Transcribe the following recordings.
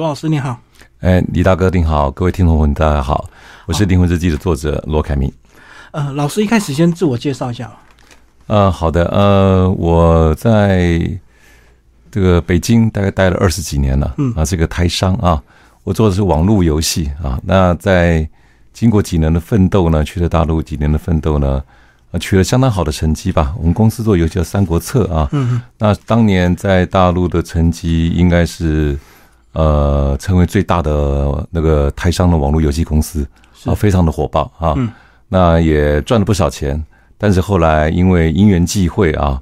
罗老师你好，哎，李大哥您好，各位听众朋友大家好，我是《灵魂日记》的作者罗凯明。呃，老师一开始先自我介绍一下。呃，好的，呃，我在这个北京大概待了二十几年了，嗯，啊，这个台商啊，我做的是网络游戏啊。那在经过几年的奋斗呢，去了大陆几年的奋斗呢，啊，取了相当好的成绩吧。我们公司做游戏叫《三国策》啊，嗯，那当年在大陆的成绩应该是。呃，成为最大的那个台商的网络游戏公司啊，非常的火爆啊。那也赚了不少钱，但是后来因为因缘际会啊，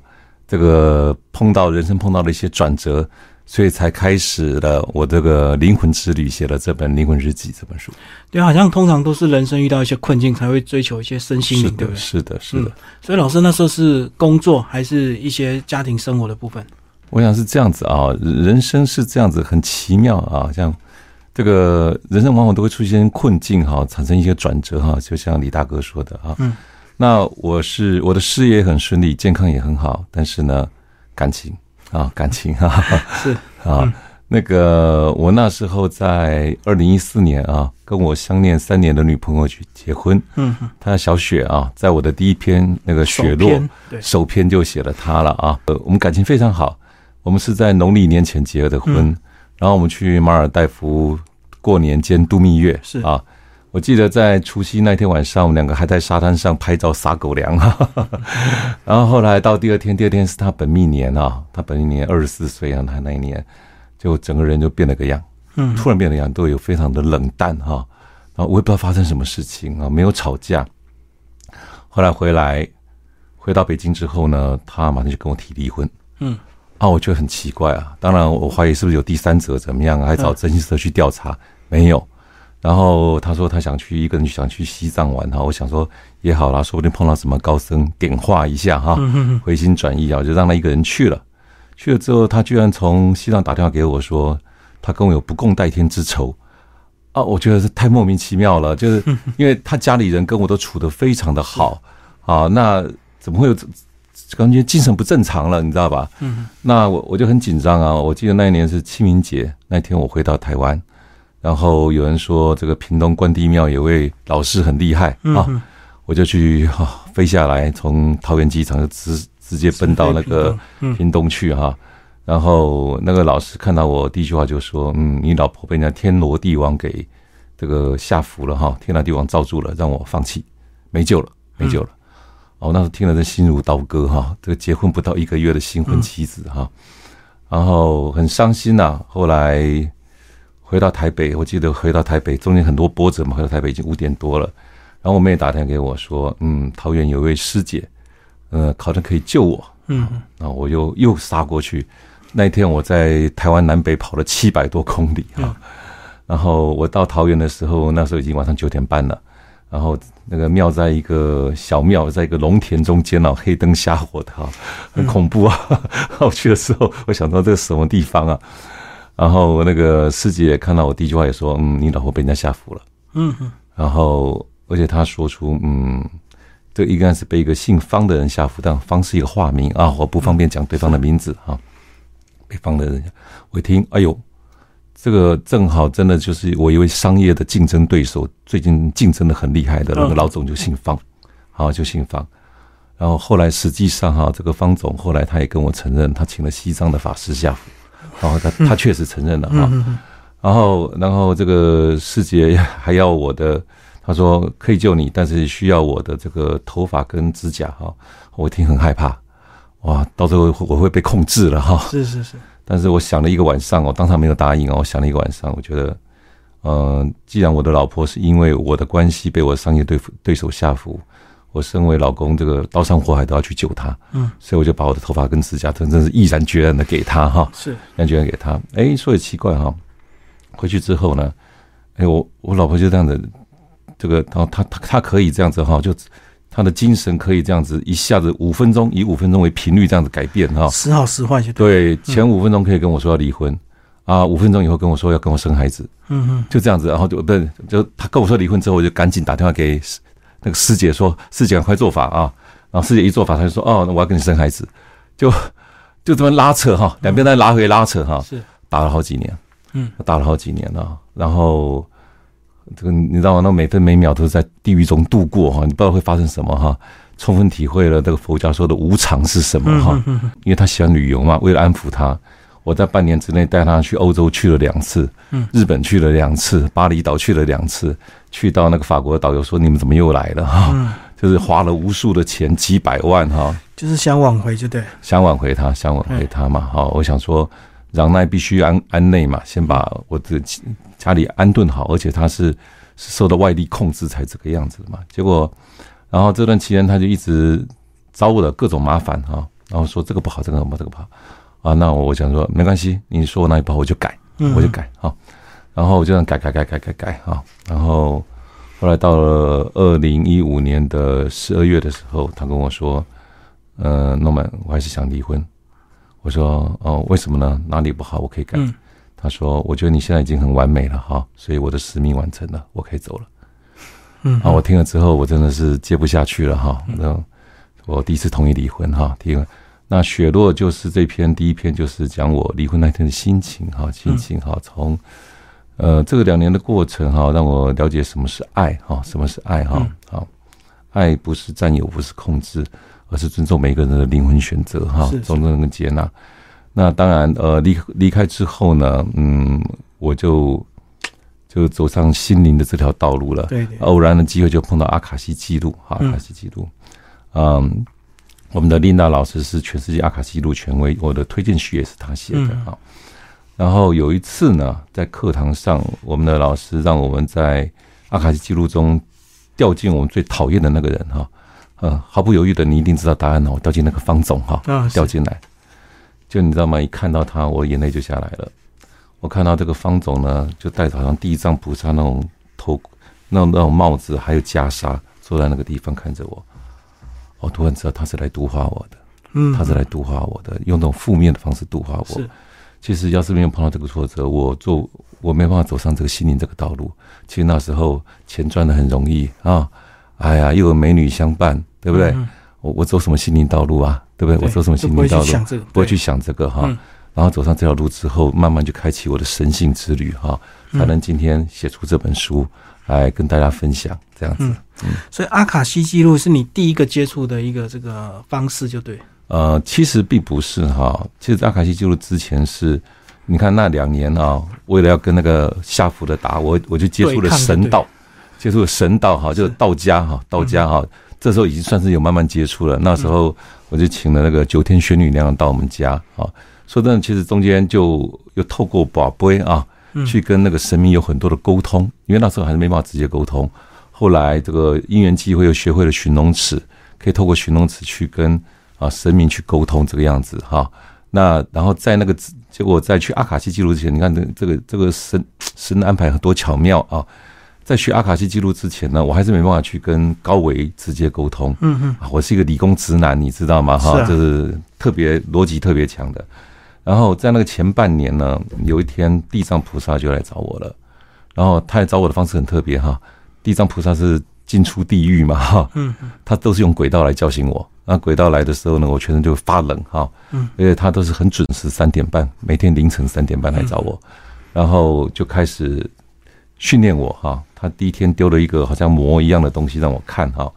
这个碰到人生碰到了一些转折，所以才开始了我这个灵魂之旅，写了这本《灵魂日记》这本书。对，好像通常都是人生遇到一些困境，才会追求一些身心灵，对不对？是的，是的。所以老师那时候是工作还是一些家庭生活的部分？我想是这样子啊，人生是这样子，很奇妙啊。像这个人生往往都会出现困境哈，产生一些转折哈。就像李大哥说的啊，嗯，那我是我的事业很顺利，健康也很好，但是呢，感情啊，感情啊，是啊，那个我那时候在二零一四年啊，跟我相恋三年的女朋友去结婚，嗯，她小雪啊，在我的第一篇那个雪落首篇就写了她了啊，呃，我们感情非常好。我们是在农历年前结的婚，然后我们去马尔代夫过年兼度蜜月。是啊，我记得在除夕那天晚上，我们两个还在沙滩上拍照撒狗粮。然后后来到第二天，第二天是他本命年啊，他本命年二十四岁啊，他那一年就整个人就变了个样，嗯，突然变了样，都有非常的冷淡哈。然后我也不知道发生什么事情啊，没有吵架。后来回来回到北京之后呢，他马上就跟我提离婚。嗯。啊，我觉得很奇怪啊！当然，我怀疑是不是有第三者怎么样，还找征信社去调查，没有。然后他说他想去一个人想去西藏玩哈，我想说也好啦，说不定碰到什么高僧点化一下哈，回心转意啊，就让他一个人去了。去了之后，他居然从西藏打电话给我说，他跟我有不共戴天之仇啊！我觉得是太莫名其妙了，就是 因为他家里人跟我都处得非常的好啊，那怎么会有？感觉精神不正常了，你知道吧？嗯，那我我就很紧张啊。我记得那一年是清明节那天，我回到台湾，然后有人说这个屏东关帝庙有位老师很厉害啊，我就去哈飞下来，从桃园机场就直直接奔到那个屏东去哈。然后那个老师看到我，第一句话就说：“嗯，你老婆被人家天罗地网给这个吓服了哈，天罗地网罩住了，让我放弃，没救了，没救了。”哦，那时候听了真心如刀割哈，这个结婚不到一个月的新婚妻子哈，然后很伤心呐。后来回到台北，我记得回到台北中间很多波折嘛，回到台北已经五点多了。然后我妹打电话给我说，嗯，桃园有位师姐，呃，好像可以救我。嗯，然后我又又杀过去。那一天我在台湾南北跑了七百多公里啊。然后我到桃园的时候，那时候已经晚上九点半了。然后那个庙在一个小庙，在一个农田中间哦，黑灯瞎火的哈，很恐怖啊！我去的时候，我想到这个什么地方啊？然后那个师姐看到我，第一句话也说：“嗯，你老婆被人家吓服了。”嗯哼。然后而且他说出：“嗯，这应该是被一个姓方的人吓服，但方是一个化名啊，我不方便讲对方的名字啊。”被方的人，我一听，哎呦！这个正好真的就是我一位商业的竞争对手，最近竞争的很厉害的那个老总就姓方，好就姓方。然后后来实际上哈，这个方总后来他也跟我承认，他请了西藏的法师下符，然后他他确实承认了哈。然后然后这个师姐还要我的，他说可以救你，但是需要我的这个头发跟指甲哈。我听很害怕，哇，到时候我会被控制了哈。是是是。但是我想了一个晚上，我当场没有答应哦。我想了一个晚上，我觉得，嗯，既然我的老婆是因为我的关系被我商业对对手下服，我身为老公，这个刀山火海都要去救她。嗯，所以我就把我的头发跟指甲，真真是毅然决然的给她哈。是，毅然决然给她。哎，说也奇怪哈，回去之后呢，哎，我我老婆就这样子，这个，然后她她她可以这样子哈，就。他的精神可以这样子一下子五分钟以五分钟为频率这样子改变哈，时好时坏就对。前五分钟可以跟我说要离婚。啊，五分钟以后跟我说要跟我生孩子，嗯哼，就这样子，然后就不是就他跟我说离婚之后，我就赶紧打电话给那个师姐说，师姐快做法啊，然后师姐一做法，他就说哦，那我要跟你生孩子，就就这么拉扯哈，两边在拉回拉扯哈，是。打了好几年，嗯，打了好几年了。然后这个你知道吗？那每分每秒都是在地狱中度过哈，你不知道会发生什么哈。充分体会了这个佛教说的无常是什么哈。因为他喜欢旅游嘛，为了安抚他，我在半年之内带他去欧洲去了两次，嗯，日本去了两次，巴厘岛去了两次，去到那个法国的导游说：“你们怎么又来了？”哈，就是花了无数的钱，几百万哈，就是想挽回，就对，想挽回他，想挽回他嘛。哈，我想说，让奈必须安安内嘛，先把我的家里安顿好，而且他是是受到外力控制才这个样子的嘛。结果，然后这段期间他就一直找我的各种麻烦啊，然后说这个不好，这个不好，这个不好啊。那我想说没关系，你说我哪里不好我就改，我就改啊。然后我就这样改改改改改改啊。然后后来到了二零一五年的十二月的时候，他跟我说：“呃，诺曼，我还是想离婚。”我说：“哦，为什么呢？哪里不好？我可以改。”他说：“我觉得你现在已经很完美了哈，所以我的使命完成了，我可以走了。”嗯，啊，我听了之后，我真的是接不下去了哈。那我第一次同意离婚哈，第一个，那雪落就是这篇第一篇，就是讲我离婚那天的心情哈，心情哈。从呃这个两年的过程哈，让我了解什么是爱哈，什么是爱哈。好，爱不是占有，不是控制，而是尊重每个人的灵魂选择哈，尊重跟接纳。那当然，呃，离离开之后呢，嗯，我就。就走上心灵的这条道路了。对，偶然的机会就碰到阿卡西记录，哈，阿卡西记录。嗯，我们的琳达老师是全世界阿卡西记录权威，我的推荐序也是他写的哈。然后有一次呢，在课堂上，我们的老师让我们在阿卡西记录中掉进我们最讨厌的那个人哈。嗯，毫不犹豫的，你一定知道答案了。我，掉进那个方总哈，掉进来。就你知道吗？一看到他，我眼泪就下来了。我看到这个方总呢，就戴着好像地藏菩萨那种头、那种那种帽子，还有袈裟，坐在那个地方看着我。我突然知道他是来度化我的，嗯，他是来度化我的，用这种负面的方式度化我。其实要是没有碰到这个挫折，我做我没办法走上这个心灵这个道路。其实那时候钱赚的很容易啊，哎呀，又有美女相伴，对不对？我我走什么心灵道路啊？对不对？我走什么心灵道路？不会去想这个哈。然后走上这条路之后，慢慢就开启我的神性之旅哈，才能今天写出这本书来跟大家分享这样子。嗯，所以阿卡西记录是你第一个接触的一个这个方式，就对。呃，其实并不是哈，其实阿卡西记录之前是，你看那两年啊，为了要跟那个夏福的打，我我就接触了神道，接触神道哈，就是道家哈，道家哈，这时候已经算是有慢慢接触了。那时候我就请了那个九天玄女娘到我们家啊。说真的，其实中间就又透过宝贝啊，去跟那个神明有很多的沟通，因为那时候还是没办法直接沟通。后来这个因缘机会又学会了寻龙尺，可以透过寻龙尺去跟啊神明去沟通，这个样子哈。那然后在那个结果在去阿卡西记录之前，你看这这个这个神神的安排很多巧妙啊。在学阿卡西记录之前呢，我还是没办法去跟高维直接沟通。嗯嗯，我是一个理工直男，你知道吗？哈，就是特别逻辑特别强的。然后在那个前半年呢，有一天地藏菩萨就来找我了，然后他来找我的方式很特别哈，地藏菩萨是进出地狱嘛哈，嗯，他都是用轨道来叫醒我，那轨道来的时候呢，我全身就发冷哈，嗯，而且他都是很准时三点半，每天凌晨三点半来找我，然后就开始训练我哈，他第一天丢了一个好像魔一样的东西让我看哈，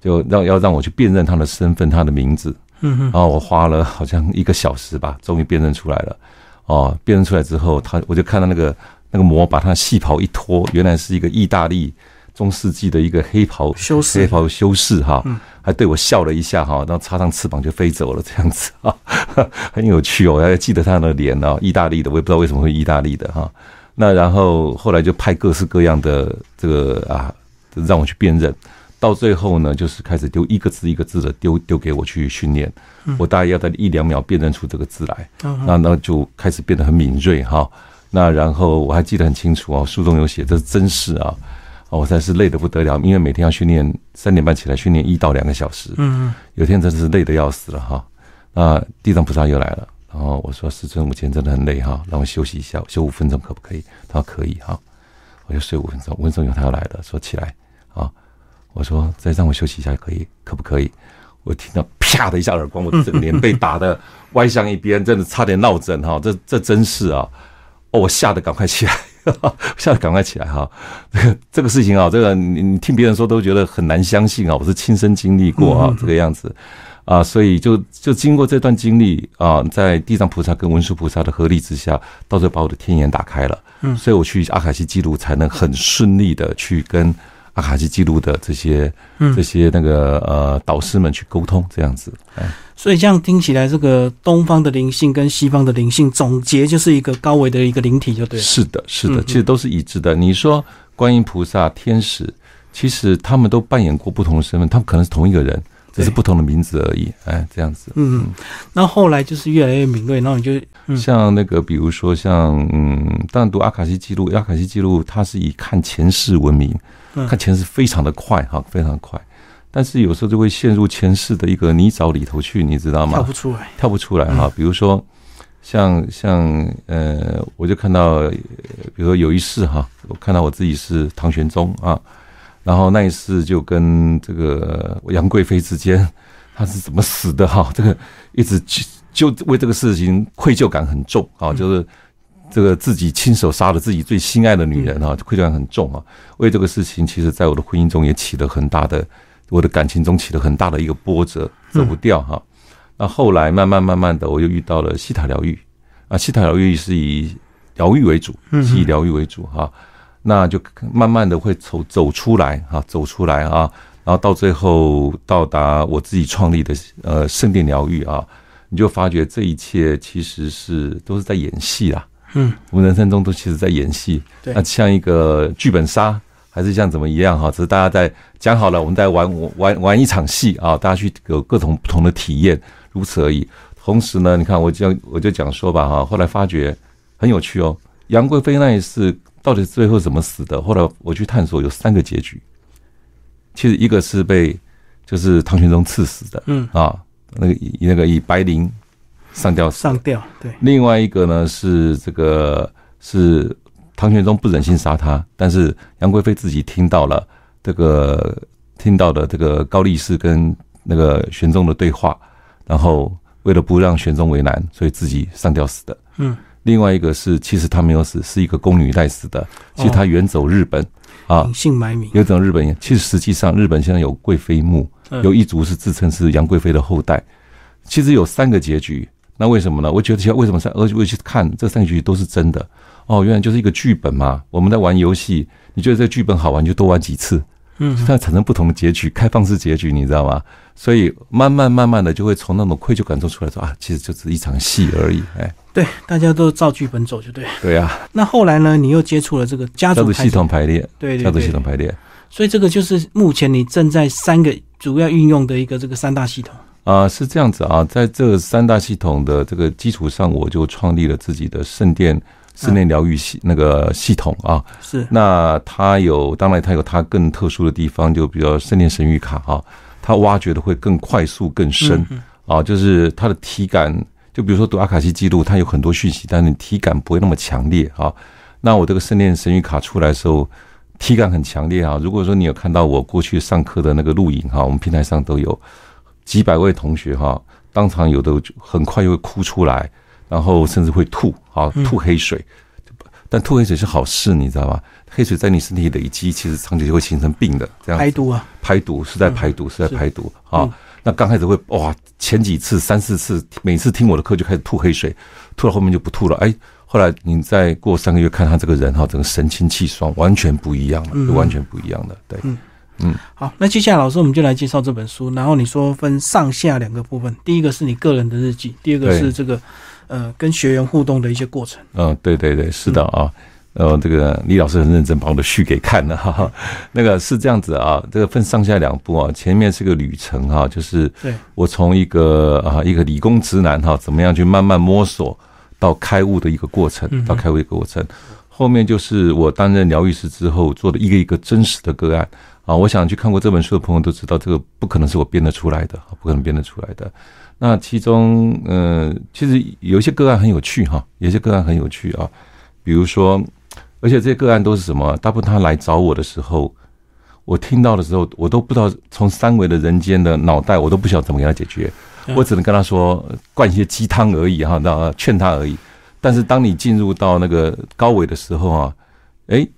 就让要让我去辨认他的身份，他的名字。嗯哼，然后我花了好像一个小时吧，终于辨认出来了。哦，辨认出来之后，他我就看到那个那个魔把他戏袍一脱，原来是一个意大利中世纪的一个黑袍修士，黑袍修士哈，还对我笑了一下哈，然后插上翅膀就飞走了，这样子啊，很有趣哦，我还记得他的脸哦，意大利的，我也不知道为什么会意大利的哈。那然后后来就派各式各样的这个啊，让我去辨认。到最后呢，就是开始丢一个字一个字的丢丢给我去训练，我大概要在一两秒辨认出这个字来，那那就开始变得很敏锐哈。那然后我还记得很清楚哦，书中有写，这是真事啊，我真是累得不得了，因为每天要训练三点半起来训练一到两个小时，嗯嗯，有天真是累得要死了哈。那地藏菩萨又来了，然后我说师尊，我今天真的很累哈，让我休息一下，休五分钟可不可以？他说可以哈，我就睡五分钟，五分钟以后他要来了，说起来啊。我说：“再让我休息一下，可以？可不可以？”我听到啪的一下耳光，我整脸被打的歪向一边，真的差点落枕哈！这这真是啊！哦，我吓得赶快起来，吓得赶快起来哈。这个这个事情啊，这个你你听别人说都觉得很难相信啊，我是亲身经历过啊，这个样子啊，所以就就经过这段经历啊，在地藏菩萨跟文殊菩萨的合力之下，到最后把我的天眼打开了，嗯，所以我去阿卡西记录才能很顺利的去跟。阿卡西记录的这些这些那个呃导师们去沟通这样子，所以这样听起来，这个东方的灵性跟西方的灵性总结就是一个高维的一个灵体，就对了。是的，是的，其实都是一致的。你说观音菩萨、天使，其实他们都扮演过不同的身份，他们可能是同一个人，只是不同的名字而已。哎，这样子。嗯，那后来就是越来越敏锐，然后你就像那个，比如说像嗯，当然读阿卡西记录，阿卡西记录它是以看前世闻名。看前世非常的快哈，非常快，但是有时候就会陷入前世的一个泥沼里头去，你知道吗？跳不出来，跳不出来哈。比如说，像像呃，我就看到，比如说有一世哈，我看到我自己是唐玄宗啊，然后那一次就跟这个杨贵妃之间，他是怎么死的哈？这个一直就就为这个事情愧疚感很重啊，就是。这个自己亲手杀了自己最心爱的女人啊，愧疚感很重啊。为这个事情，其实在我的婚姻中也起了很大的，我的感情中起了很大的一个波折，走不掉哈。那后来慢慢慢慢的，我又遇到了西塔疗愈啊，西塔疗愈是以疗愈为主，是以疗愈为主哈。那就慢慢的会走走出来哈，走出来啊，然后到最后到达我自己创立的呃圣殿疗愈啊，你就发觉这一切其实是都是在演戏啦。嗯，我们人生中都其实在演戏，那像一个剧本杀，还是像怎么一样哈？只是大家在讲好了，我们在玩玩玩一场戏啊，大家去有各种不同的体验，如此而已。同时呢，你看我讲我就讲说吧哈，后来发觉很有趣哦。杨贵妃那一次到底最后怎么死的？后来我去探索，有三个结局。其实一个是被就是唐玄宗赐死的，嗯啊，那个以那个以白绫。上吊，上吊，对。另外一个呢是这个是唐玄宗不忍心杀他，但是杨贵妃自己听到了这个听到的这个高力士跟那个玄宗的对话，然后为了不让玄宗为难，所以自己上吊死的。嗯。另外一个是其实他没有死，是一个宫女带死的。其实他远走日本啊，隐姓埋名。远走日本，其实实际上日本现在有贵妃墓，有一族是自称是杨贵妃的后代。其实有三个结局。那为什么呢？我觉得，为什么三？而且我去看这三个结局都是真的哦，原来就是一个剧本嘛。我们在玩游戏，你觉得这个剧本好玩，就多玩几次，嗯，它产生不同的结局，开放式结局，你知道吗？所以慢慢慢慢的就会从那种愧疚感中出来，说啊，其实就只是一场戏而已。哎，对，大家都照剧本走就对。对啊。那后来呢？你又接触了这个家族系统排列，对，家族系统排列。所以这个就是目前你正在三个主要运用的一个这个三大系统。啊，是这样子啊，在这三大系统的这个基础上，我就创立了自己的圣殿圣殿疗愈系那个系统啊。是，那它有，当然它有它更特殊的地方，就比如圣殿神谕卡啊，它挖掘的会更快速更深啊，就是它的体感，就比如说读阿卡西记录，它有很多讯息，但是体感不会那么强烈啊。那我这个圣殿神谕卡出来的时候，体感很强烈啊。如果说你有看到我过去上课的那个录影哈，我们平台上都有。几百位同学哈，当场有的很快就会哭出来，然后甚至会吐啊，吐黑水。但吐黑水是好事，你知道吗？黑水在你身体累积，其实长期就会形成病的。这样排毒啊，排毒是在排毒，是在排毒啊。那刚开始会哇，前几次三四次，每次听我的课就开始吐黑水，吐到后面就不吐了。哎，后来你再过三个月看他这个人哈，整个神清气爽，完全不一样了，就完全不一样的，对。嗯，好，那接下来老师我们就来介绍这本书。然后你说分上下两个部分，第一个是你个人的日记，第二个是这个呃跟学员互动的一些过程。嗯，对对对，是的啊。呃，这个李老师很认真把我的序给看了哈。那个是这样子啊，这个分上下两部啊，前面是个旅程哈，就是我从一个啊一个理工直男哈，怎么样去慢慢摸索到开悟的一个过程，到开悟一个过程。后面就是我担任疗愈师之后做的一个一个真实的个案。啊，我想去看过这本书的朋友都知道，这个不可能是我编得出来的，不可能编得出来的。那其中，嗯，其实有一些个案很有趣哈，有些个案很有趣啊。比如说，而且这些个案都是什么？大部分他来找我的时候，我听到的时候，我都不知道从三维的人间的脑袋，我都不晓得怎么给他解决。我只能跟他说灌一些鸡汤而已哈，那劝他而已。但是当你进入到那个高维的时候啊，哎，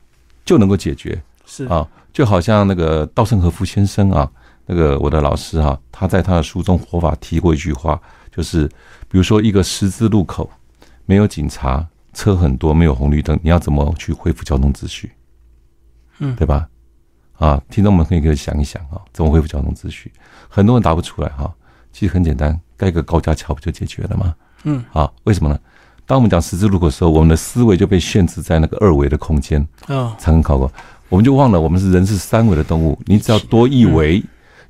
就能够解决。是啊，就好像那个稻盛和夫先生啊，那个我的老师哈，他在他的书中《活法》提过一句话，就是比如说一个十字路口没有警察，车很多，没有红绿灯，你要怎么去恢复交通秩序？嗯，对吧？啊，听众们可以可以想一想啊，怎么恢复交通秩序？很多人答不出来哈。其实很简单，盖个高架桥不就解决了吗？嗯，啊，为什么呢？当我们讲十字路口的时候，我们的思维就被限制在那个二维的空间。啊，常考过，我们就忘了我们是人是三维的动物，你只要多一维，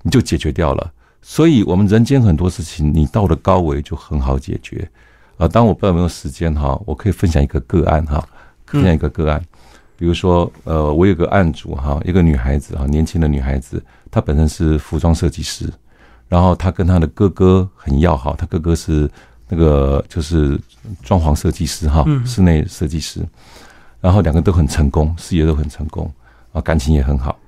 你就解决掉了。所以，我们人间很多事情，你到了高维就很好解决。啊，当我不知道有没有时间哈，我可以分享一个个案哈，分享一个个案。比如说，呃，我有个案主哈，一个女孩子哈，年轻的女孩子，她本身是服装设计师，然后她跟她的哥哥很要好，她哥哥是那个就是装潢设计师哈，室内设计师，然后两个都很成功，事业都很成功啊，感情也很好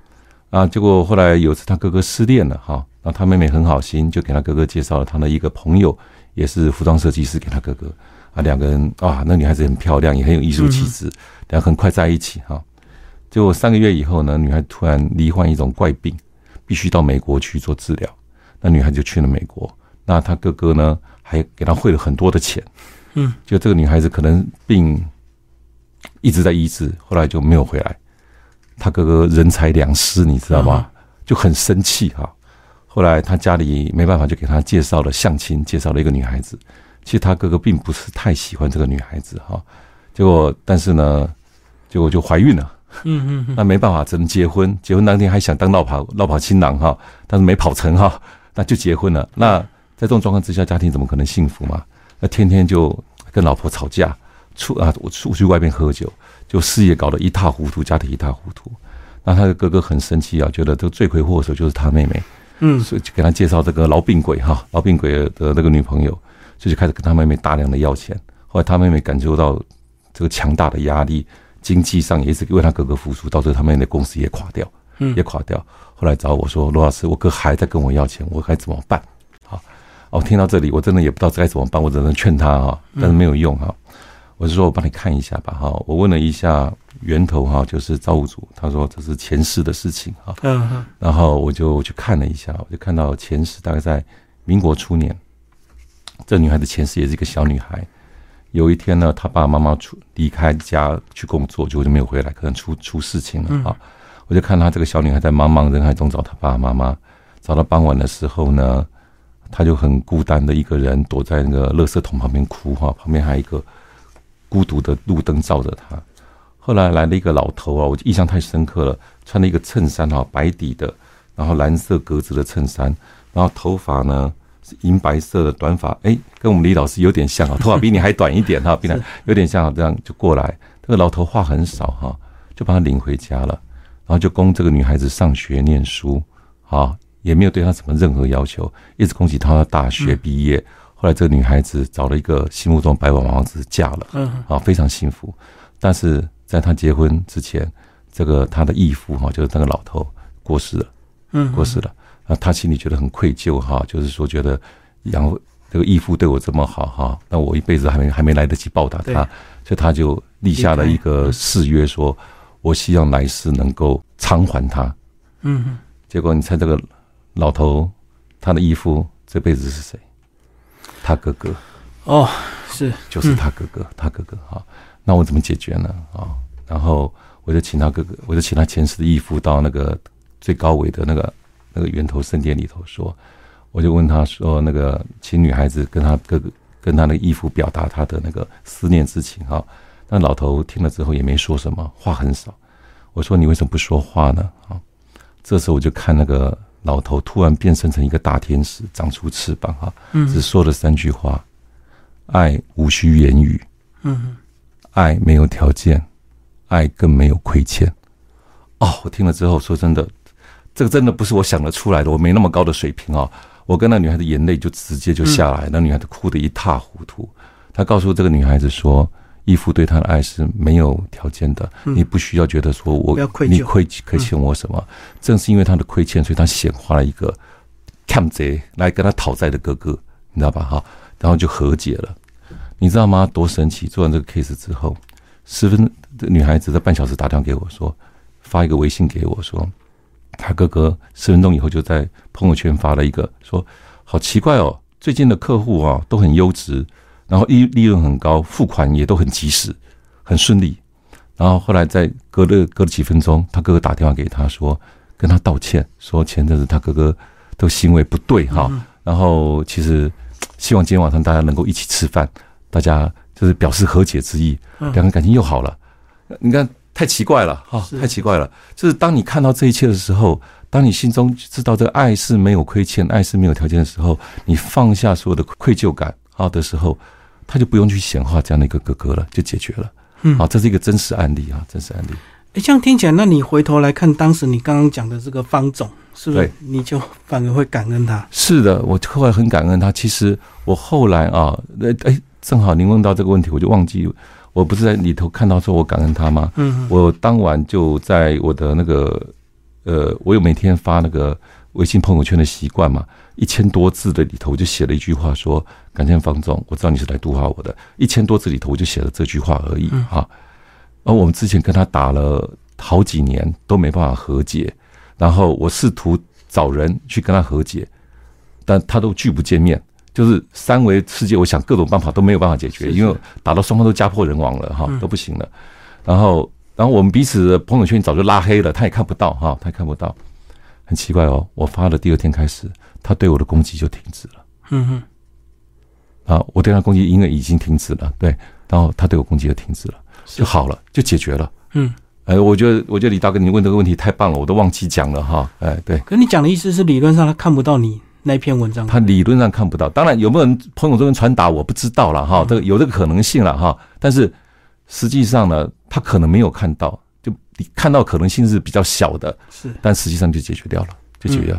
啊。结果后来有次他哥哥失恋了哈，然后她妹妹很好心，就给他哥哥介绍了他的一个朋友，也是服装设计师给他哥哥啊，两个人啊，那女孩子很漂亮，也很有艺术气质。两个很快在一起哈，结果三个月以后呢，女孩突然罹患一种怪病，必须到美国去做治疗。那女孩就去了美国，那她哥哥呢还给她汇了很多的钱，嗯，就这个女孩子可能病一直在医治，后来就没有回来。她哥哥人财两失，你知道吗？就很生气哈。后来他家里没办法，就给他介绍了相亲，介绍了一个女孩子。其实他哥哥并不是太喜欢这个女孩子哈。结果，但是呢，结果就怀孕了。嗯嗯，那没办法，只能结婚。结婚当天还想当绕跑绕跑新郎哈，但是没跑成哈，那就结婚了。那在这种状况之下，家庭怎么可能幸福嘛？那天天就跟老婆吵架，出啊，我出去外面喝酒，就事业搞得一塌糊涂，家庭一塌糊涂。那他的哥哥很生气啊，觉得这个罪魁祸首就是他妹妹。嗯，所以就给他介绍这个痨病鬼哈，痨病鬼的那个女朋友，所以就开始跟他妹妹大量的要钱。后来他妹妹感受到。这个强大的压力，经济上也是为他哥哥付出，到最后他们的公司也垮掉，嗯，也垮掉。后来找我说：“罗老师，我哥还在跟我要钱，我该怎么办？”好，哦，听到这里，我真的也不知道该怎么办，我只能劝他哈，但是没有用哈。我是说我帮你看一下吧哈，我问了一下源头哈，就是造物主，他说这是前世的事情哈，嗯然后我就去看了一下，我就看到前世大概在民国初年，这女孩的前世也是一个小女孩。有一天呢，她爸爸妈妈出离开家去工作，结果就没有回来，可能出出事情了啊！我就看她这个小女孩在茫茫人海中找她爸爸妈妈，找到傍晚的时候呢，她就很孤单的一个人躲在那个垃圾桶旁边哭哈，旁边还有一个孤独的路灯照着他。后来来了一个老头啊，我印象太深刻了，穿了一个衬衫哈，白底的，然后蓝色格子的衬衫，然后头发呢是。银白色的短发，哎，跟我们李老师有点像啊，头发比你还短一点哈，比他有点像，这样就过来。那个老头话很少哈，就把他领回家了，然后就供这个女孩子上学念书，啊，也没有对她什么任何要求，一直恭喜她大学毕业。后来这个女孩子找了一个心目中白马王子嫁了，嗯，啊，非常幸福。但是在她结婚之前，这个她的义父哈，就是那个老头过世了，嗯，过世了。啊，他心里觉得很愧疚哈，就是说觉得养这个义父对我这么好哈，那我一辈子还没还没来得及报答他，所以他就立下了一个誓约，说我希望来世能够偿还他。嗯，结果你猜这个老头他的义父这辈子是谁？他哥哥。哦，是，就是他哥哥，他哥哥哈。那我怎么解决呢？啊，然后我就请他哥哥，我就请他前世的义父到那个最高维的那个。那个源头圣殿里头说，我就问他说：“那个请女孩子跟他哥哥跟他的义父表达他的那个思念之情哈。”那老头听了之后也没说什么话，很少。我说：“你为什么不说话呢？”啊，这时候我就看那个老头突然变身成一个大天使，长出翅膀哈，只说了三句话：“爱无需言语，嗯，爱没有条件，爱更没有亏欠。”哦，我听了之后说真的。这个真的不是我想得出来的，我没那么高的水平哦！我跟那女孩子眼泪就直接就下来，那女孩子哭得一塌糊涂。他告诉这个女孩子说：“义父对他的爱是没有条件的，你不需要觉得说我你亏亏欠我什么。正是因为他的亏欠，所以他显化了一个看贼来跟他讨债的哥哥，你知道吧？哈，然后就和解了。你知道吗？多神奇！做完这个 case 之后，十分女孩子在半小时打电话给我说，发一个微信给我说，他哥哥十分钟以后就在朋友圈发了一个说，好奇怪哦，最近的客户啊都很优质，然后利利润很高，付款也都很及时，很顺利。然后后来在隔了隔了几分钟，他哥哥打电话给他说，跟他道歉，说前阵子他哥哥的行为不对哈，然后其实希望今天晚上大家能够一起吃饭。大家就是表示和解之意，两个人感情又好了。你看，太奇怪了哈，太奇怪了。就是当你看到这一切的时候，当你心中知道这个爱是没有亏欠，爱是没有条件的时候，你放下所有的愧疚感啊的时候，他就不用去显化这样的一个哥哥了，就解决了。嗯，好，这是一个真实案例啊，真实案例。哎，这样听起来，那你回头来看当时你刚刚讲的这个方总，是不是你就反而会感恩他？是的，我后来很感恩他。其实我后来啊，哎。正好您问到这个问题，我就忘记，我不是在里头看到说我感恩他吗？嗯，我当晚就在我的那个，呃，我有每天发那个微信朋友圈的习惯嘛，一千多字的里头，我就写了一句话说：感谢方总，我知道你是来度化我的。一千多字里头，我就写了这句话而已啊。而我们之前跟他打了好几年都没办法和解，然后我试图找人去跟他和解，但他都拒不见面。就是三维世界，我想各种办法都没有办法解决，因为打到双方都家破人亡了哈，都不行了。然后，然后我们彼此的朋友圈早就拉黑了，他也看不到哈，他也看不到。很奇怪哦，我发的第二天开始，他对我的攻击就停止了。嗯哼。啊，我对他攻击因为已经停止了，对，然后他对我攻击就停止了，就好了，就解决了。嗯。哎，我觉得，我觉得李大哥你问这个问题太棒了，我都忘记讲了哈。哎，对。可你讲的意思是理论上他看不到你。那篇文章，他理论上看不到。当然，有没有人朋友这边传达，我不知道了哈。这个有这个可能性了哈。但是实际上呢，他可能没有看到，就你看到可能性是比较小的。是，但实际上就解决掉了，就解决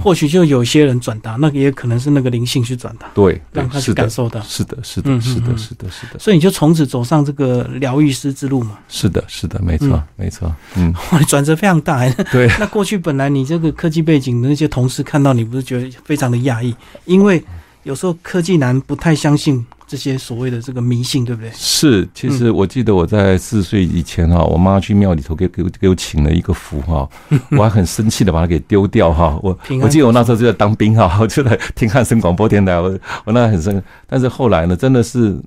或许就有些人转达，那个也可能是那个灵性去转达，对，让他去感受到。是的，是的，是的，是的，是的。所以你就从此走上这个疗愈师之路嘛？是的，是的，没错，没错。嗯，转折非常大。对，那过去本来你这个科技背景的那些同事看到你，不是觉得非常的讶异？因为有时候科技男不太相信。这些所谓的这个迷信，对不对？是，其实我记得我在四岁以前哈，我妈去庙里头给给给我请了一个符哈，我还很生气的把它给丢掉哈。我我记得我那时候就在当兵哈，我就在听汉声广播电台，我我那很生。但是后来呢，真的是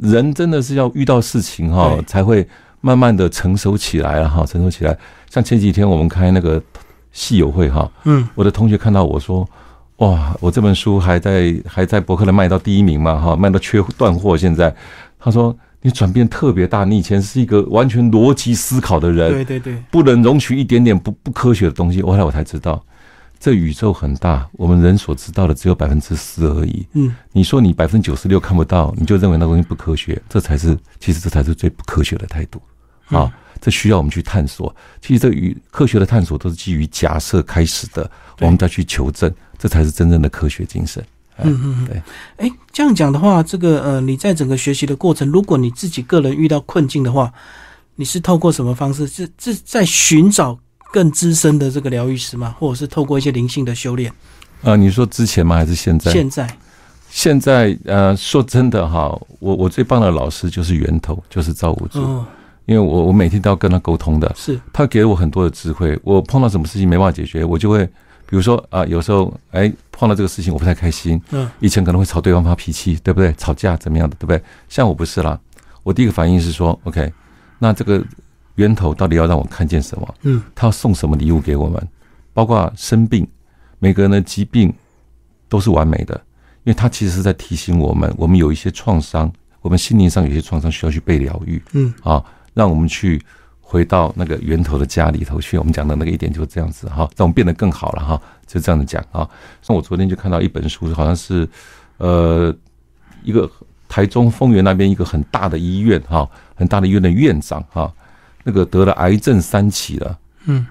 人真的是要遇到事情哈，才会慢慢的成熟起来了哈，成熟起来。像前几天我们开那个戏友会哈，嗯，我的同学看到我说。哇，我这本书还在还在博客的卖到第一名嘛？哈，卖到缺断货。现在他说你转变特别大，你以前是一个完全逻辑思考的人，对对对，不能容许一点点不不科学的东西。后来我才知道，这宇宙很大，我们人所知道的只有百分之四而已。嗯，你说你百分之九十六看不到，你就认为那东西不科学，这才是其实这才是最不科学的态度啊！这需要我们去探索。其实这与科学的探索都是基于假设开始的，我们再去求证。这才是真正的科学精神。嗯嗯，对。哎，这样讲的话，这个呃，你在整个学习的过程，如果你自己个人遇到困境的话，你是透过什么方式？是是在寻找更资深的这个疗愈师吗？或者是透过一些灵性的修炼？呃，你说之前吗？还是现在？现在。现在呃，说真的哈，我我最棒的老师就是源头，就是造物主。因为我我每天都要跟他沟通的，是他给了我很多的智慧。我碰到什么事情没办法解决，我就会。比如说啊，有时候哎碰到这个事情我不太开心，嗯，以前可能会朝对方发脾气，对不对？吵架怎么样的，对不对？像我不是啦，我第一个反应是说，OK，那这个源头到底要让我看见什么？嗯，他要送什么礼物给我们？包括生病，每个人的疾病都是完美的，因为他其实是在提醒我们，我们有一些创伤，我们心灵上有些创伤需要去被疗愈，嗯，啊，让我们去。回到那个源头的家里头去，我们讲的那个一点就是这样子哈，让我们变得更好了哈，就这样子讲啊。像我昨天就看到一本书，好像是呃一个台中丰原那边一个很大的医院哈，很大的医院的院长哈，那个得了癌症三期了，嗯，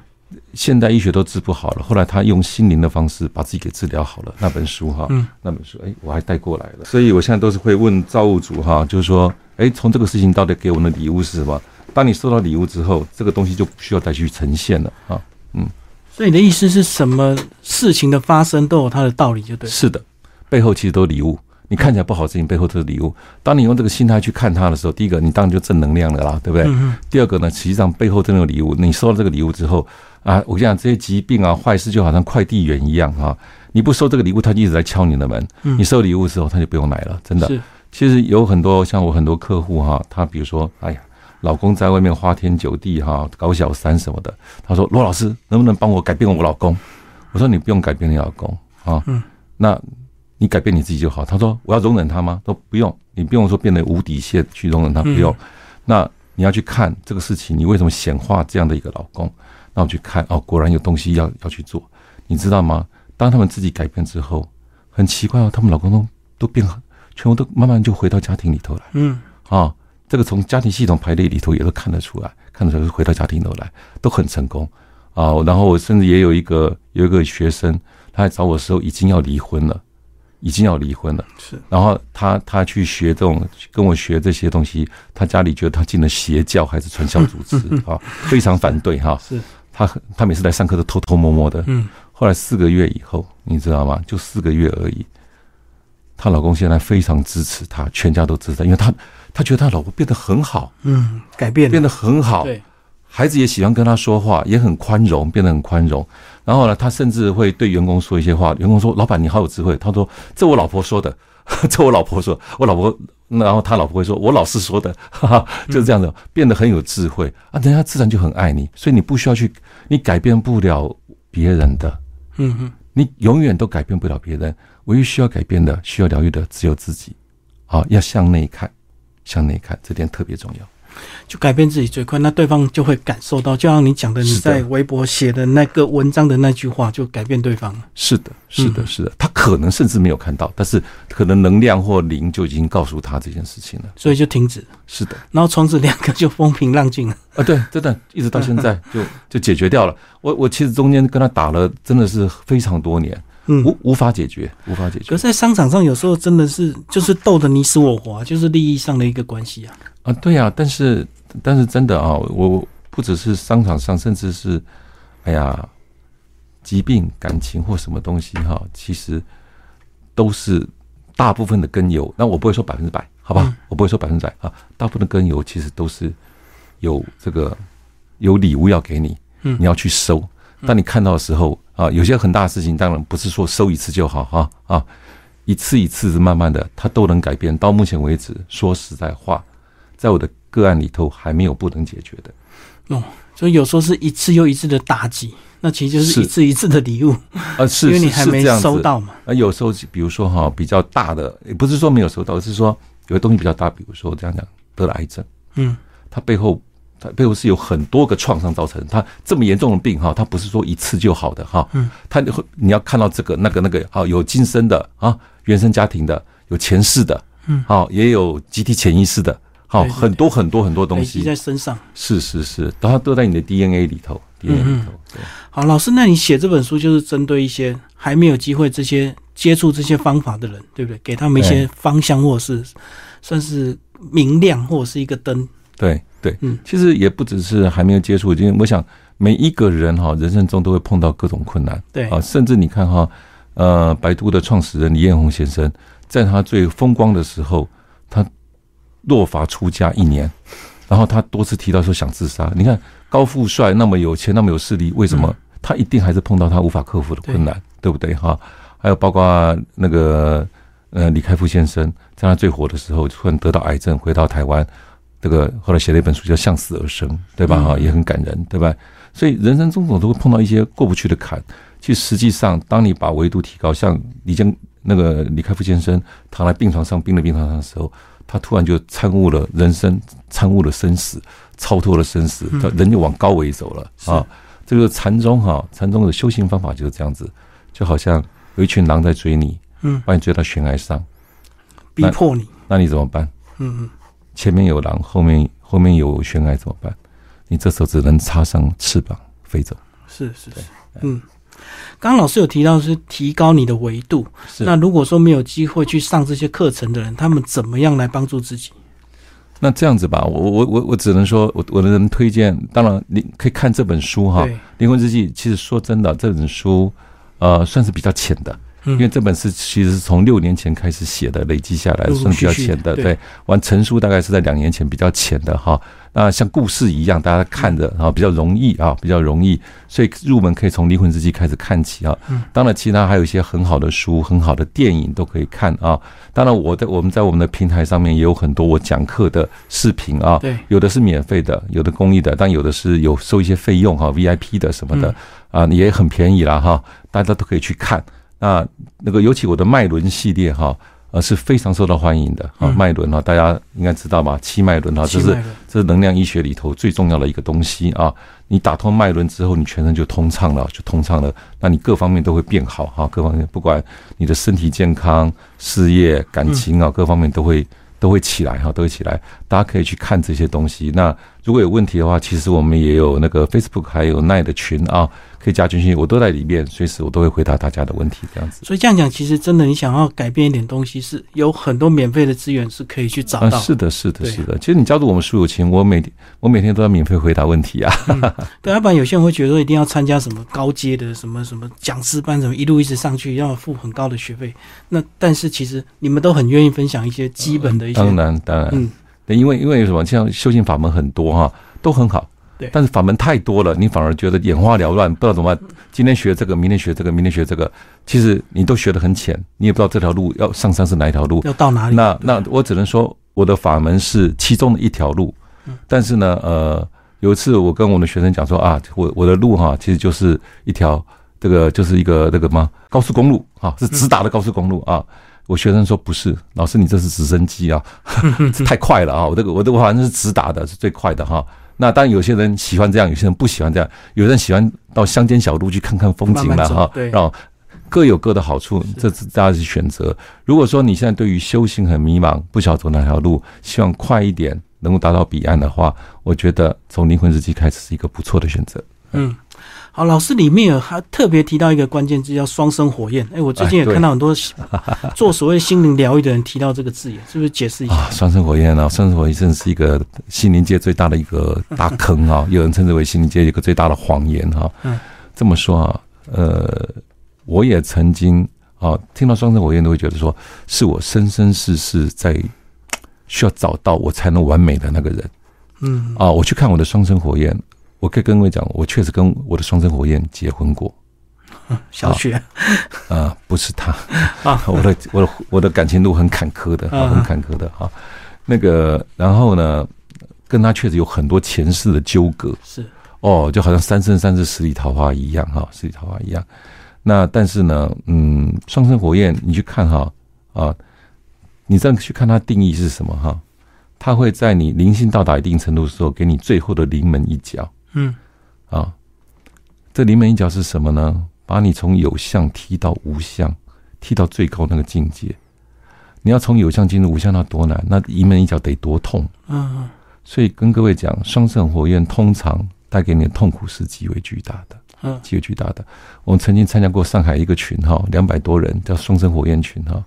现代医学都治不好了，后来他用心灵的方式把自己给治疗好了。那本书哈，嗯，那本书哎，我还带过来了，所以我现在都是会问造物主哈，就是说，哎，从这个事情到底给我们的礼物是什么？当你收到礼物之后，这个东西就不需要再去呈现了啊，嗯。所以你的意思是什么？事情的发生都有它的道理，就对。是的，背后其实都礼物。你看起来不好的事情背后都是礼物。当你用这个心态去看它的时候，第一个你当然就正能量了啦，对不对？嗯第二个呢，实际上背后真的有礼物。你收到这个礼物之后啊，我跟你讲，这些疾病啊、坏事就好像快递员一样啊，你不收这个礼物，他就一直在敲你的门。嗯你收礼物之后，他就不用来了，真的。是，其实有很多像我很多客户哈，他比如说，哎呀，老公在外面花天酒地哈，搞小三什么的，他说罗老师能不能帮我改变我老公？我说你不用改变你老公啊，嗯，那你改变你自己就好。他说我要容忍他吗？都不用，你不用说变得无底线去容忍他，不用。那你要去看这个事情，你为什么显化这样的一个老公？那我去看哦，果然有东西要要去做，你知道吗？当他们自己改变之后，很奇怪哦，他们老公都都变，全部都慢慢就回到家庭里头来嗯啊。这个从家庭系统排列里头也都看得出来，看得出来是回到家庭里头来，都很成功啊。然后我甚至也有一个有一个学生，他来找我的时候已经要离婚了，已经要离婚了。是，然后他他去学这种跟我学这些东西，他家里觉得他进了邪教还是传销组织 啊，非常反对哈。是，他他每次来上课都偷偷摸摸的。嗯后来四个月以后，你知道吗？就四个月而已。她老公现在非常支持她，全家都支持她，因为她她觉得她老公变得很好，嗯，改变了，变得很好，对，孩子也喜欢跟她说话，也很宽容，变得很宽容。然后呢，她甚至会对员工说一些话。员工说：“老板，你好有智慧。”他说：“这我老婆说的，这我老婆说，我老婆。”然后他老婆会说：“我老师说的。”哈哈，就是这样子，变得很有智慧啊，人家自然就很爱你。所以你不需要去，你改变不了别人的。嗯嗯，你永远都改变不了别人，唯一需要改变的、需要疗愈的只有自己。好，要向内看，向内看，这点特别重要。就改变自己最快，那对方就会感受到，就像你讲的，你在微博写的那个文章的那句话，就改变对方了。是的，是的，嗯是的，他可能甚至没有看到，但是可能能量或灵就已经告诉他这件事情了。所以就停止，是的，然后从此两个就风平浪静了。啊，对，真的，一直到现在 就就解决掉了。我我其实中间跟他打了，真的是非常多年，嗯，无无法解决，无法解决可是在商场上有时候真的是就是斗得你死我活啊，就是利益上的一个关系啊。啊，对啊、但是但是真的啊，我不只是商场上，甚至是，哎呀，疾病、感情或什么东西哈，其实都是大部分的根由。那我不会说百分之百，好吧？嗯我不会说百分之百啊，大部分的根由其实都是有这个有礼物要给你，嗯你要去收。当你看到的时候啊，有些很大的事情，当然不是说收一次就好哈啊，一次一次慢慢的，它都能改变。到目前为止，说实在话，在我的个案里头还没有不能解决的。哦所以有时候是一次又一次的打击，那其实就是是一次一次的礼物，啊，是因为你还没收到嘛。啊，有时候比如说哈，比较大的，也不是说没有收到，而是说有的东西比较大，比如说这样讲得了癌症，嗯，它背后它背后是有很多个创伤造成。它这么严重的病哈，它不是说一次就好的哈，嗯，它会你要看到这个那个那个啊，有今生的啊，原生家庭的，有前世的，嗯，好，也有集体潜意识的，好，很多很多很多东西，在身上。是是是，它都在你的 DNA 里头，DNA 里头，好，老师，那你写这本书就是针对一些还没有机会这些接触这些方法的人，对不对？给他们一些方向，或者是算是明亮，或者是一个灯。对对，嗯其实也不只是还没有接触，因为我想每一个人哈，人生中都会碰到各种困难对，啊，甚至你看哈，呃，百度的创始人李彦宏先生，在他最风光的时候，他落发出家一年，然后他多次提到说想自杀。你看高富帅那么有钱，那么有势力，为什么他一定还是碰到他无法克服的困难，对不对哈？还有包括那个呃李开复先生，在他最火的时候，突然得到癌症，回到台湾。这个后来写了一本书叫《向死而生》，对吧？哈，也很感人，对吧？所以人生中总都会碰到一些过不去的坎。其实实际上，当你把维度提高，像李江那个李开复先生躺在病床上、病的病床上的时候，他突然就参悟了人生，参悟了生死，超脱了生死，他人就往高维走了啊！这个禅宗哈，禅宗的修行方法就是这样子，就好像有一群狼在追你，嗯，把你追到悬崖上，逼迫你。那你怎么办？嗯嗯，前面有狼，后面后面有悬崖怎么办？你这时候只能插上翅膀飞走。是是是，嗯。刚刚老师有提到是提高你的维度，是那如果说没有机会去上这些课程的人，他们怎么样来帮助自己？那这样子吧，我我我我只能说，我我的人推荐，当然你可以看这本书哈，《，灵魂日记》。其实说真的，这本书呃算是比较浅的，嗯因为这本是其实是从六年前开始写的，累积下来算比较浅的，对对，完成书大概是在两年前比较浅的哈。那像故事一样，大家看着啊比较容易啊，比较容易，所以入门可以从《离魂日记》开始看起啊。嗯当然，其他还有一些很好的书、很好的电影都可以看啊。当然，我在我们在我们的平台上面也有很多我讲课的视频啊，对，有的是免费的，有的公益的，但有的是有收一些费用哈，VIP 的什么的啊，也很便宜啦哈，大家都可以去看。那那个尤其我的脉轮系列哈，呃是非常受到欢迎的啊，嗯脉轮哈，大家应该知道吧？七脉轮哈，这是这是能量医学里头最重要的一个东西啊。你打通脉轮之后，你全身就通畅了，就通畅了，那你各方面都会变好哈，各方面不管你的身体健康、事业、感情啊，各方面都会都会起来哈，都会起来。大家可以去看这些东西。那如果有问题的话，其实我们也有那个 Facebook 还有 Nine 的群啊，可以加进去，我都在里面，随时我都会回答大家的问题，这样子。所以这样讲，其实真的你想要改变一点东西，是有很多免费的资源是可以去找啊，到。是的，是的，是的。其实你加入我们书友群，我每天我每天都要免费回答问题啊。对，要不然有些人会觉得说一定要参加什么高阶的什么什么讲师班，什么一路一直上去要付很高的学费。那但是其实你们都很愿意分享一些基本的一些，当然，当然，嗯，对，因为因为什么？像修行法门很多哈，都很好。对但是法门太多了，你反而觉得眼花缭乱，不知道怎么办。今天学这个，明天学这个，明天学这个，其实你都学得很浅，你也不知道这条路要上山是哪一条路。要到哪里？那那我只能说，我的法门是其中的一条路。但是呢，呃，有一次我跟我的学生讲说啊，我我的路哈，其实就是一条这个就是一个那个嘛高速公路啊，是直达的高速公路啊。我学生说不是，老师你这是直升机啊，太快了啊！我这个我这个反正是直达的，是最快的哈。那当然有些人喜欢这样，有些人不喜欢这样，有人喜欢到乡间小路去看看风景了哈。对然后各有各的好处，这是大家去选择。如果说你现在对于修行很迷茫，不晓得走哪条路，希望快一点能够达到彼岸的话，我觉得从灵魂日记开始是一个不错的选择。嗯，好，老师里面有还特别提到一个关键字叫双生火焰。哎，我最近也看到很多 做所谓心灵疗愈的人提到这个字眼，是不是解释一下？啊，双生火焰啊，双生火焰真的是一个心灵界最大的一个大坑啊，有人称之为心灵界一个最大的谎言哈、嗯 这么说啊，呃，我也曾经啊，听到双生火焰都会觉得说，是我生生世世在需要找到我才能完美的那个人嗯，啊。我去看我的双生火焰，我可以跟各位讲，我确实跟我的双生火焰结婚过 小雪 啊，不是他。啊，我的我的我的感情路很坎坷的，很坎坷的哈。那个，然后呢，跟他确实有很多前世的纠葛是哦，就好像三生三世十里桃花一样哈，十里桃花一样。那但是呢，嗯，双生火焰，你去看哈啊，你这样去看它定义是什么哈？它会在你灵性到达一定程度的时候，给你最后的临门一脚。嗯啊，这临门一脚是什么呢？把你从有相踢到无相，踢到最高那个境界。你要从有相进入无相，那多难？那临门一脚得多痛？嗯所以跟各位讲，双生火焰通常带给你的痛苦是极为巨大的，嗯极为巨大的。我们曾经参加过上海一个群哈，两百多人叫双生火焰群哈。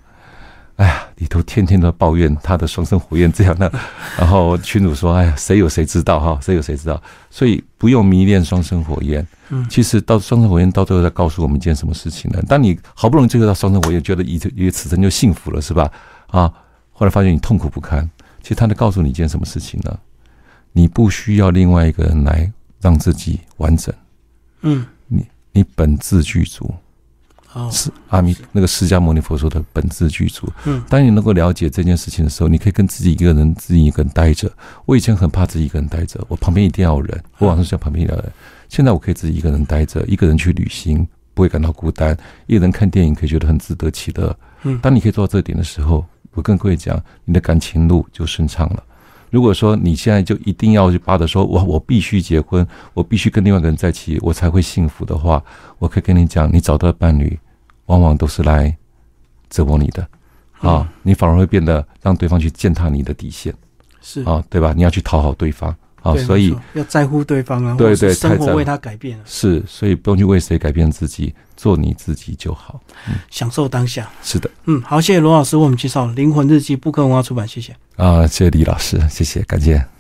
哎呀，里头天天都抱怨他的双生火焰这样那，然后群主说：“哎呀，谁有谁知道哈，谁有谁知道。”所以不用迷恋双生火焰。嗯其实到双生火焰到最后在告诉我们一件什么事情呢？当你好不容易追求到双生火焰，觉得以以此生就幸福了，是吧？啊，后来发现你痛苦不堪。其实他在告诉你一件什么事情呢？你不需要另外一个人来让自己完整，嗯，你你本自具足。哦，是阿弥那个释迦牟尼佛说的本质具足。嗯当你能够了解这件事情的时候，你可以跟自己一个人自己一个人待着。我以前很怕自己一个人待着，我旁边一定要有人，我晚上睡觉旁边要有人。现在我可以自己一个人待着，一个人去旅行，不会感到孤单；一个人看电影，可以觉得很自得其乐。嗯当你可以做到这点的时候，我跟各位讲，你的感情路就顺畅了。如果说你现在就一定要去巴的说，我我必须结婚，我必须跟另外一个人在一起，我才会幸福的话，我可以跟你讲，你找到的伴侣，往往都是来折磨你的。啊，你反而会变得让对方去践踏你的底线。是。啊，对吧？你要去讨好对方啊，所以要在乎对方啊，对对生活为他改变了，是，所以不用去为谁改变自己，做你自己就好。享受当下。是的嗯，好，谢谢罗老师为我们介绍《灵魂日记》，布克文化出版，谢谢。啊，谢谢李老师，谢谢，感谢。